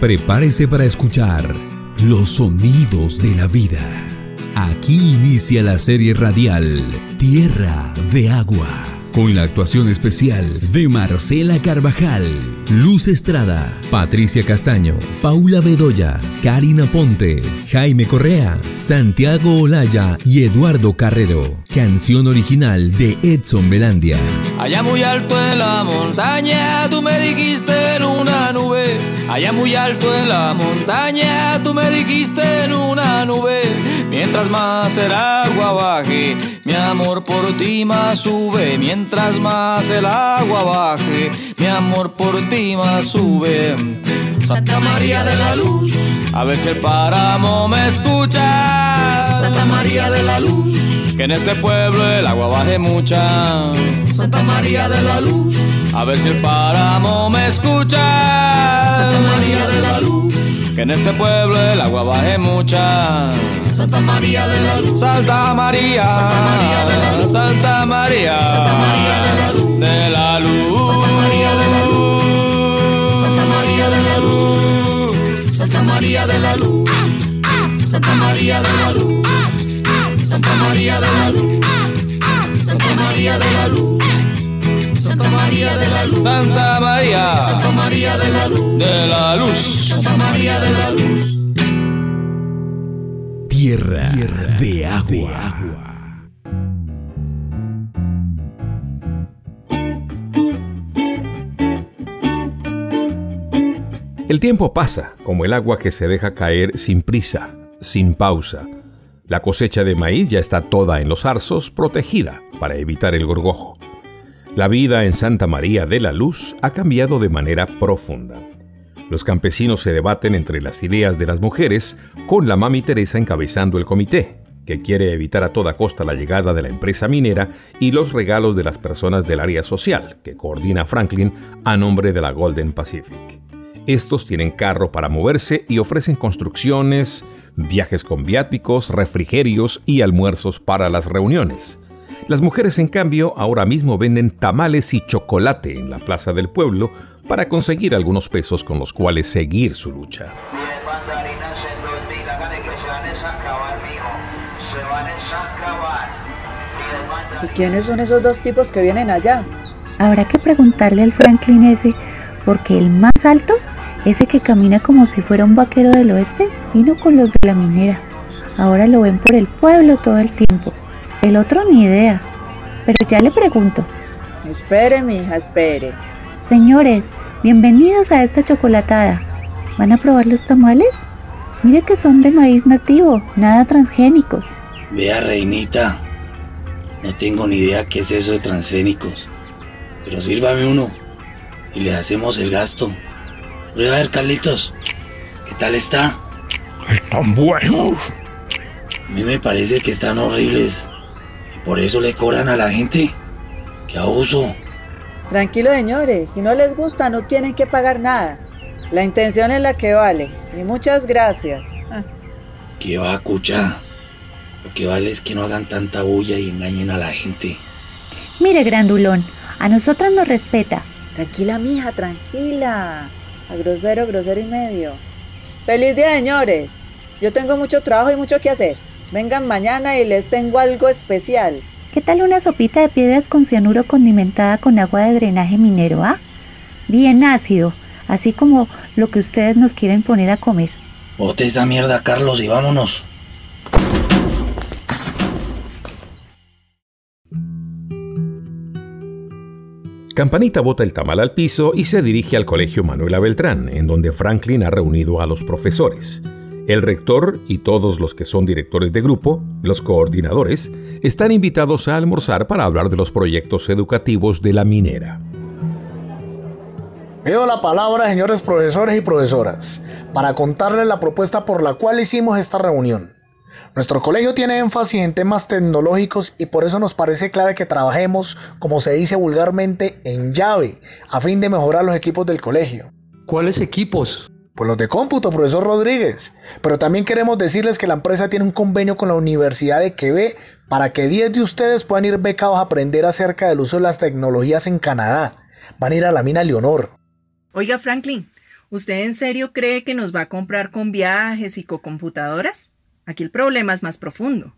Prepárese para escuchar los sonidos de la vida. Aquí inicia la serie radial Tierra de Agua, con la actuación especial de Marcela Carvajal, Luz Estrada, Patricia Castaño, Paula Bedoya, Karina Ponte, Jaime Correa, Santiago Olaya y Eduardo Carrero. Canción original de Edson Belandia. Allá muy alto en la montaña, tú me dijiste. Allá muy alto en la montaña, tú me dijiste en una nube. Mientras más el agua baje, mi amor por ti más sube. Mientras más el agua baje, mi amor por ti más sube. Santa María de la Luz, a ver si el páramo me escucha. Santa María de la Luz, que en este pueblo el agua baje mucha. Santa María de la Luz, a ver si el páramo me escucha. Santa María de la Luz, que en este pueblo el agua baje mucha. Santa María de la Luz, Santa María, Santa María de la Luz, Santa María, Santa María de la Luz, de la Luz, Santa María de la Luz, Santa María de la Luz, Santa María de la Luz, Santa María de la Luz, Santa María de la Luz, Santa María de la Luz. Santa María de la Luz. Santa María. Santa María de la Luz. De la Luz. Santa María de la Luz. Tierra, de agua. El tiempo pasa como el agua que se deja caer sin prisa, sin pausa. La cosecha de maíz ya está toda en los arzos, protegida para evitar el gorgojo. La vida en Santa María de la Luz ha cambiado de manera profunda. Los campesinos se debaten entre las ideas de las mujeres, con la mami Teresa encabezando el comité, que quiere evitar a toda costa la llegada de la empresa minera y los regalos de las personas del área social, que coordina Franklin a nombre de la Golden Pacific. Estos tienen carro para moverse y ofrecen construcciones, viajes con viáticos, refrigerios y almuerzos para las reuniones. Las mujeres, en cambio, ahora mismo venden tamales y chocolate en la plaza del pueblo para conseguir algunos pesos con los cuales seguir su lucha. ¿Y quiénes son esos dos tipos que vienen allá? Habrá que preguntarle al Franklin ese, porque el más alto, ese que camina como si fuera un vaquero del oeste, vino con los de la minera. Ahora lo ven por el pueblo todo el tiempo. El otro ni idea. Pero ya le pregunto. Espere, mi hija, espere. Señores, bienvenidos a esta chocolatada. ¿Van a probar los tamales? Mire que son de maíz nativo, nada transgénicos. Vea, reinita, no tengo ni idea qué es eso de transgénicos. Pero sírvame uno y le hacemos el gasto. Prueba a ver, Carlitos, ¿qué tal está? Están buenos. A mí me parece que están horribles. Por eso le cobran a la gente. ¡Qué abuso! Tranquilo, señores. Si no les gusta, no tienen que pagar nada. La intención es la que vale. Y muchas gracias. Ah, ¿Qué va a cucha? Lo que vale es que no hagan tanta bulla y engañen a la gente. Mire, grandulón, a nosotras nos respeta. Tranquila, mija, tranquila. A grosero, grosero y medio. ¡Feliz día, señores! Yo tengo mucho trabajo y mucho que hacer. Vengan mañana y les tengo algo especial. ¿Qué tal una sopita de piedras con cianuro condimentada con agua de drenaje minero, ah? Bien ácido, así como lo que ustedes nos quieren poner a comer. Bote esa mierda, Carlos, y vámonos. Campanita bota el tamal al piso y se dirige al colegio Manuela Beltrán, en donde Franklin ha reunido a los profesores. El rector y todos los que son directores de grupo, los coordinadores, están invitados a almorzar para hablar de los proyectos educativos de la minera. Pido la palabra, señores profesores y profesoras, para contarles la propuesta por la cual hicimos esta reunión. Nuestro colegio tiene énfasis en temas tecnológicos y por eso nos parece clave que trabajemos, como se dice vulgarmente, en llave, a fin de mejorar los equipos del colegio. ¿Cuáles equipos? Pues los de cómputo, profesor Rodríguez. Pero también queremos decirles que la empresa tiene un convenio con la Universidad de Quebec para que 10 de ustedes puedan ir becados a aprender acerca del uso de las tecnologías en Canadá. Van a ir a la mina Leonor. Oiga, Franklin, ¿Usted en serio cree que nos va a comprar con viajes y con computadoras? Aquí el problema es más profundo.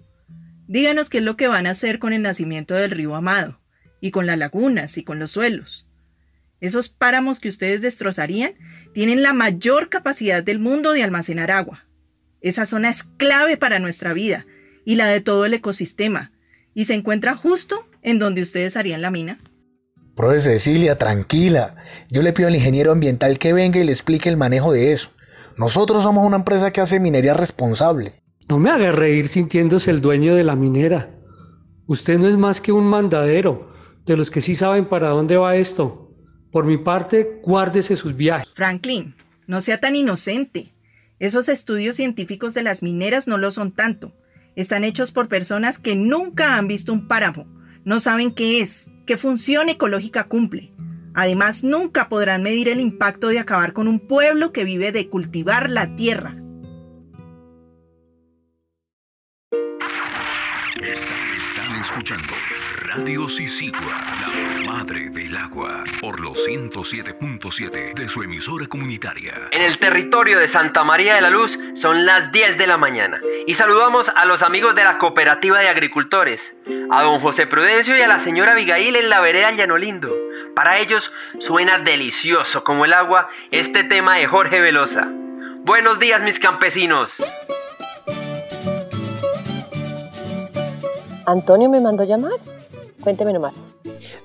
Díganos qué es lo que van a hacer con el nacimiento del río Amado, y con las lagunas y con los suelos. Esos páramos que ustedes destrozarían tienen la mayor capacidad del mundo de almacenar agua. Esa zona es clave para nuestra vida y la de todo el ecosistema, y se encuentra justo en donde ustedes harían la mina. Profe Cecilia, tranquila. Yo le pido al ingeniero ambiental que venga y le explique el manejo de eso. Nosotros somos una empresa que hace minería responsable. No me haga reír sintiéndose el dueño de la minera. Usted no es más que un mandadero, de los que sí saben para dónde va esto. Por mi parte, guárdese sus viajes. Franklin, no sea tan inocente. Esos estudios científicos de las mineras no lo son tanto. Están hechos por personas que nunca han visto un páramo, no saben qué es, qué función ecológica cumple. Además, nunca podrán medir el impacto de acabar con un pueblo que vive de cultivar la tierra. Están escuchando Radio Sisigua, la madre del agua, por los 107.7 de su emisora comunitaria. En el territorio de Santa María de la Luz son las 10 de la mañana y saludamos a los amigos de la Cooperativa de Agricultores, a don José Prudencio y a la señora Abigail en la vereda Llanolindo. Para ellos suena delicioso como el agua este tema de Jorge Velosa. Buenos días mis campesinos. Antonio me mandó llamar. Cuénteme nomás.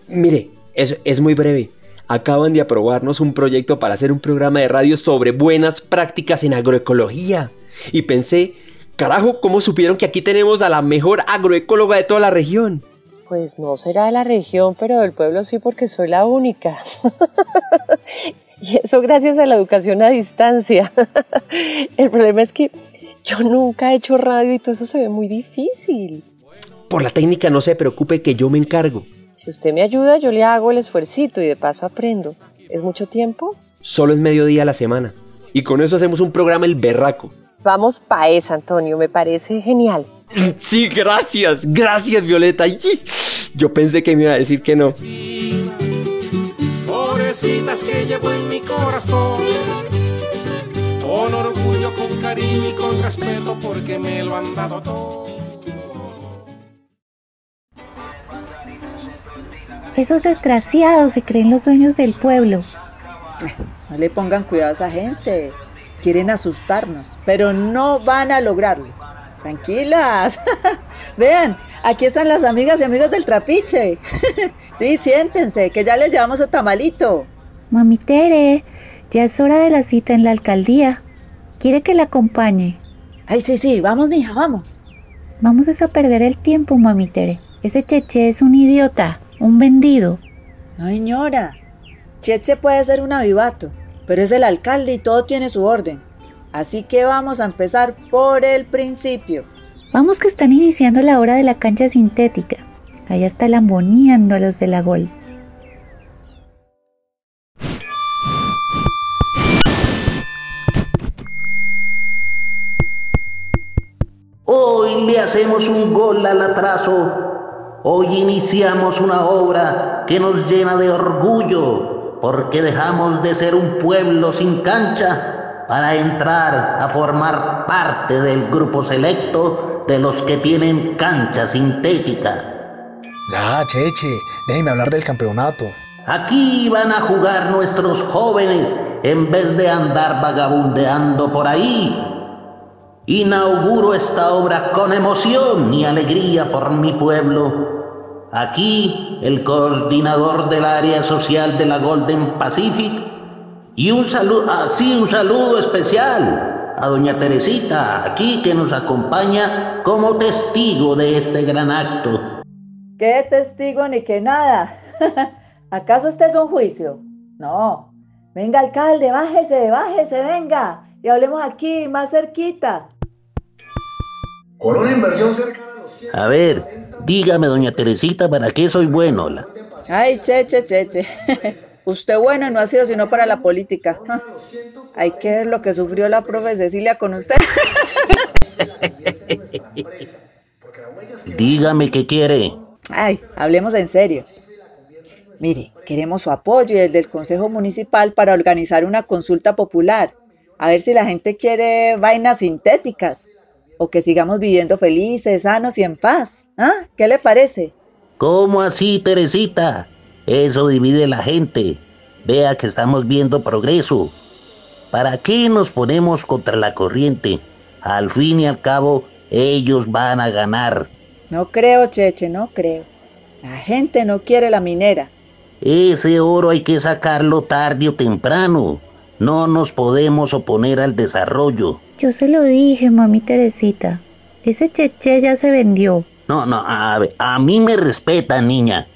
Mire, es, es muy breve. Acaban de aprobarnos un proyecto para hacer un programa de radio sobre buenas prácticas en agroecología. Y pensé, carajo, ¿cómo supieron que aquí tenemos a la mejor agroecóloga de toda la región? Pues no será de la región, pero del pueblo sí porque soy la única. y eso gracias a la educación a distancia. El problema es que yo nunca he hecho radio y todo eso se ve muy difícil. Por la técnica no se preocupe que yo me encargo. Si usted me ayuda, yo le hago el esfuercito y de paso aprendo. ¿Es mucho tiempo? Solo es mediodía a la semana. Y con eso hacemos un programa el berraco. Vamos pa' esa, Antonio, me parece genial. Sí, gracias, gracias Violeta. Yo pensé que me iba a decir que no. Pobrecitas que llevo en mi corazón. Con orgullo, con cariño y con respeto porque me lo han dado todo. Esos desgraciados se creen los dueños del pueblo. No le pongan cuidado a esa gente. Quieren asustarnos, pero no van a lograrlo. Tranquilas. Vean, aquí están las amigas y amigos del trapiche. sí, siéntense, que ya les llevamos su tamalito. Mami Tere, ya es hora de la cita en la alcaldía. ¿Quiere que la acompañe? Ay, sí, sí, vamos, mija, vamos. Vamos a perder el tiempo, mami Tere. Ese cheche es un idiota, un vendido. No, señora. Cheche puede ser un avivato, pero es el alcalde y todo tiene su orden. Así que vamos a empezar por el principio. Vamos que están iniciando la hora de la cancha sintética. Allá está lamboneando a los de la Gol. Hoy le hacemos un gol al atraso. Hoy iniciamos una obra que nos llena de orgullo porque dejamos de ser un pueblo sin cancha para entrar a formar parte del grupo selecto de los que tienen cancha sintética. Ya, Cheche, déjeme hablar del campeonato. Aquí van a jugar nuestros jóvenes en vez de andar vagabundeando por ahí. Inauguro esta obra con emoción y alegría por mi pueblo. Aquí el coordinador del área social de la Golden Pacific y un saludo, así un saludo especial a doña Teresita, aquí que nos acompaña como testigo de este gran acto. ¿Qué testigo ni que nada? ¿Acaso este es un juicio? No. Venga, alcalde, bájese, bájese, venga. Y hablemos aquí, más cerquita. Con una inversión cerca de los 100... A ver, dígame, doña Teresita, ¿para qué soy bueno? La- Ay, cheche, cheche. Usted bueno no ha sido sino para la política. Hay que ver lo que sufrió la profe Cecilia con usted. Dígame qué quiere. Ay, hablemos en serio. Mire, queremos su apoyo y el del Consejo Municipal para organizar una consulta popular. A ver si la gente quiere vainas sintéticas o que sigamos viviendo felices, sanos y en paz. ¿Ah? ¿Qué le parece? ¿Cómo así, Teresita? Eso divide la gente. Vea que estamos viendo progreso. ¿Para qué nos ponemos contra la corriente? Al fin y al cabo, ellos van a ganar. No creo, Cheche, no creo. La gente no quiere la minera. Ese oro hay que sacarlo tarde o temprano. No nos podemos oponer al desarrollo. Yo se lo dije, mami Teresita. Ese cheche ya se vendió. No, no, a, ver, a mí me respeta, niña.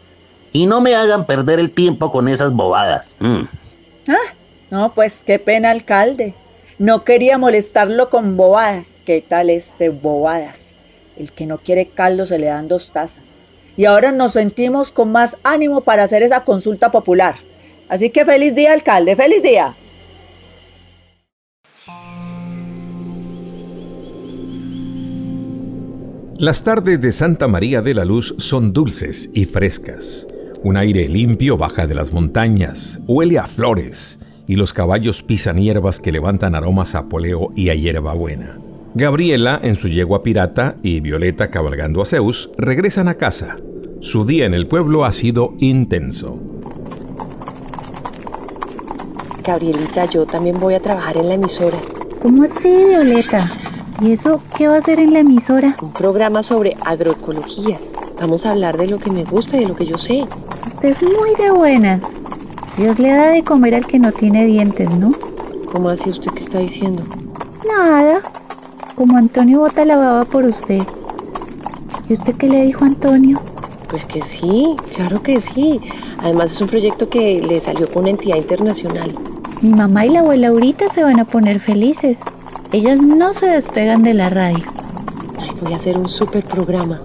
Y no me hagan perder el tiempo con esas bobadas. Mm. Ah, no, pues qué pena, alcalde. No quería molestarlo con bobadas. ¿Qué tal este bobadas? El que no quiere caldo se le dan dos tazas. Y ahora nos sentimos con más ánimo para hacer esa consulta popular. Así que feliz día, alcalde, feliz día. Las tardes de Santa María de la Luz son dulces y frescas. Un aire limpio baja de las montañas, huele a flores y los caballos pisan hierbas que levantan aromas a poleo y a hierbabuena. Gabriela en su yegua pirata y Violeta cabalgando a Zeus regresan a casa. Su día en el pueblo ha sido intenso. Gabrielita, yo también voy a trabajar en la emisora. ¿Cómo así, Violeta? ¿Y eso qué va a hacer en la emisora? Un programa sobre agroecología. Vamos a hablar de lo que me gusta y de lo que yo sé. Usted es muy de buenas. Dios le da de comer al que no tiene dientes, ¿no? ¿Cómo así usted qué está diciendo? Nada. Como Antonio bota la baba por usted. ¿Y usted qué le dijo a Antonio? Pues que sí, claro que sí. Además es un proyecto que le salió con una entidad internacional. Mi mamá y la abuela ahorita se van a poner felices. Ellas no se despegan de la radio. Ay, voy a hacer un súper programa.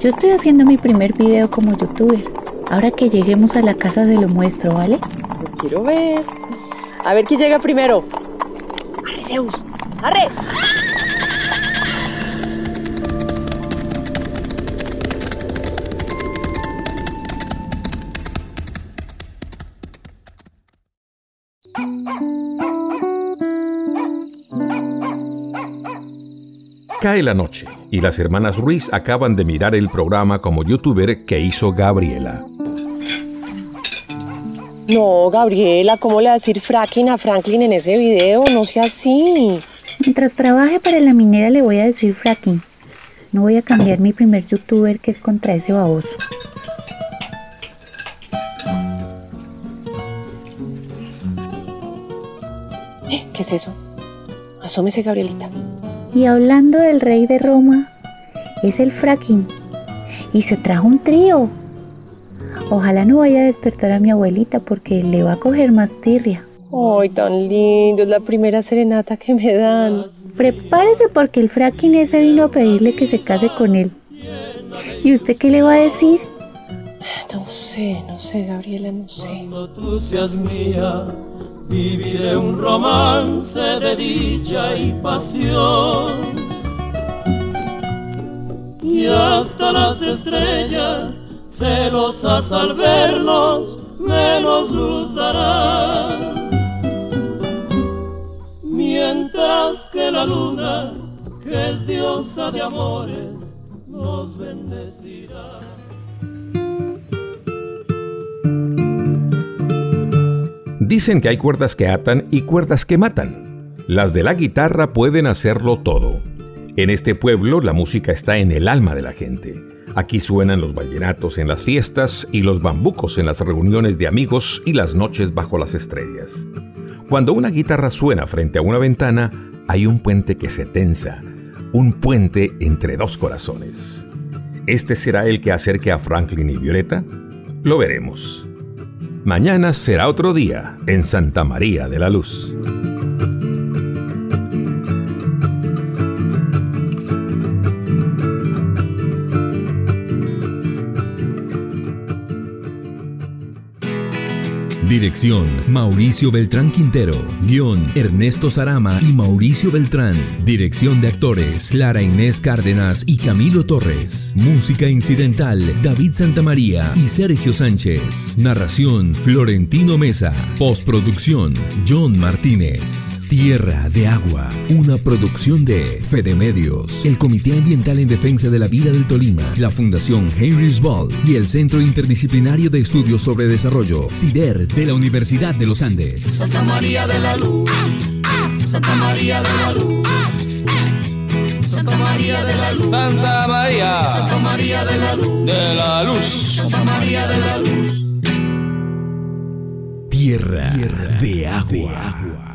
Yo estoy haciendo mi primer video como youtuber. Ahora que lleguemos a la casa se lo muestro, ¿vale? Lo quiero ver. A ver quién llega primero. ¡Arre, Zeus! ¡Arre! Cae la noche y las hermanas Ruiz acaban de mirar el programa como youtuber que hizo Gabriela. No, Gabriela, ¿cómo le va a decir fracking a Franklin en ese video? No sea así. Mientras trabaje para la minera le voy a decir fracking. No voy a cambiar mi primer youtuber que es contra ese baboso. ¿Qué es eso? Asómese, Gabrielita. Y hablando del rey de Roma, es el fracking. Y se trajo un trío. Ojalá no vaya a despertar a mi abuelita porque le va a coger más tirria. Ay, tan lindo, es la primera serenata que me dan. Prepárese porque el fracking ese vino a pedirle que se case con él. ¿Y usted qué le va a decir? No sé, no sé, Gabriela, no sé. Cuando tú seas mía, viviré un romance de dicha y pasión. Y hasta las estrellas, celosas al vernos, menos luz darán. Mientras que la luna, que es diosa de amores, Dicen que hay cuerdas que atan y cuerdas que matan. Las de la guitarra pueden hacerlo todo. En este pueblo la música está en el alma de la gente. Aquí suenan los vallenatos en las fiestas y los bambucos en las reuniones de amigos y las noches bajo las estrellas. Cuando una guitarra suena frente a una ventana, hay un puente que se tensa, un puente entre dos corazones. ¿Este será el que acerque a Franklin y Violeta? Lo veremos. Mañana será otro día en Santa María de la Luz. Dirección, Mauricio Beltrán Quintero. Guión, Ernesto Sarama y Mauricio Beltrán. Dirección de actores, Clara Inés Cárdenas y Camilo Torres. Música incidental, David Santamaría y Sergio Sánchez. Narración, Florentino Mesa. Postproducción, John Martínez. Tierra de Agua, una producción de Fede Medios, el Comité Ambiental en Defensa de la Vida del Tolima, la Fundación Henry's Ball y el Centro Interdisciplinario de Estudios sobre Desarrollo, CIDER, de la Universidad de los Andes. Santa María de la Luz, Santa María de la Luz, Santa María de la Luz, Santa María, Santa María de la Luz, de la Luz. Santa María de la Luz. Tierra, de agua.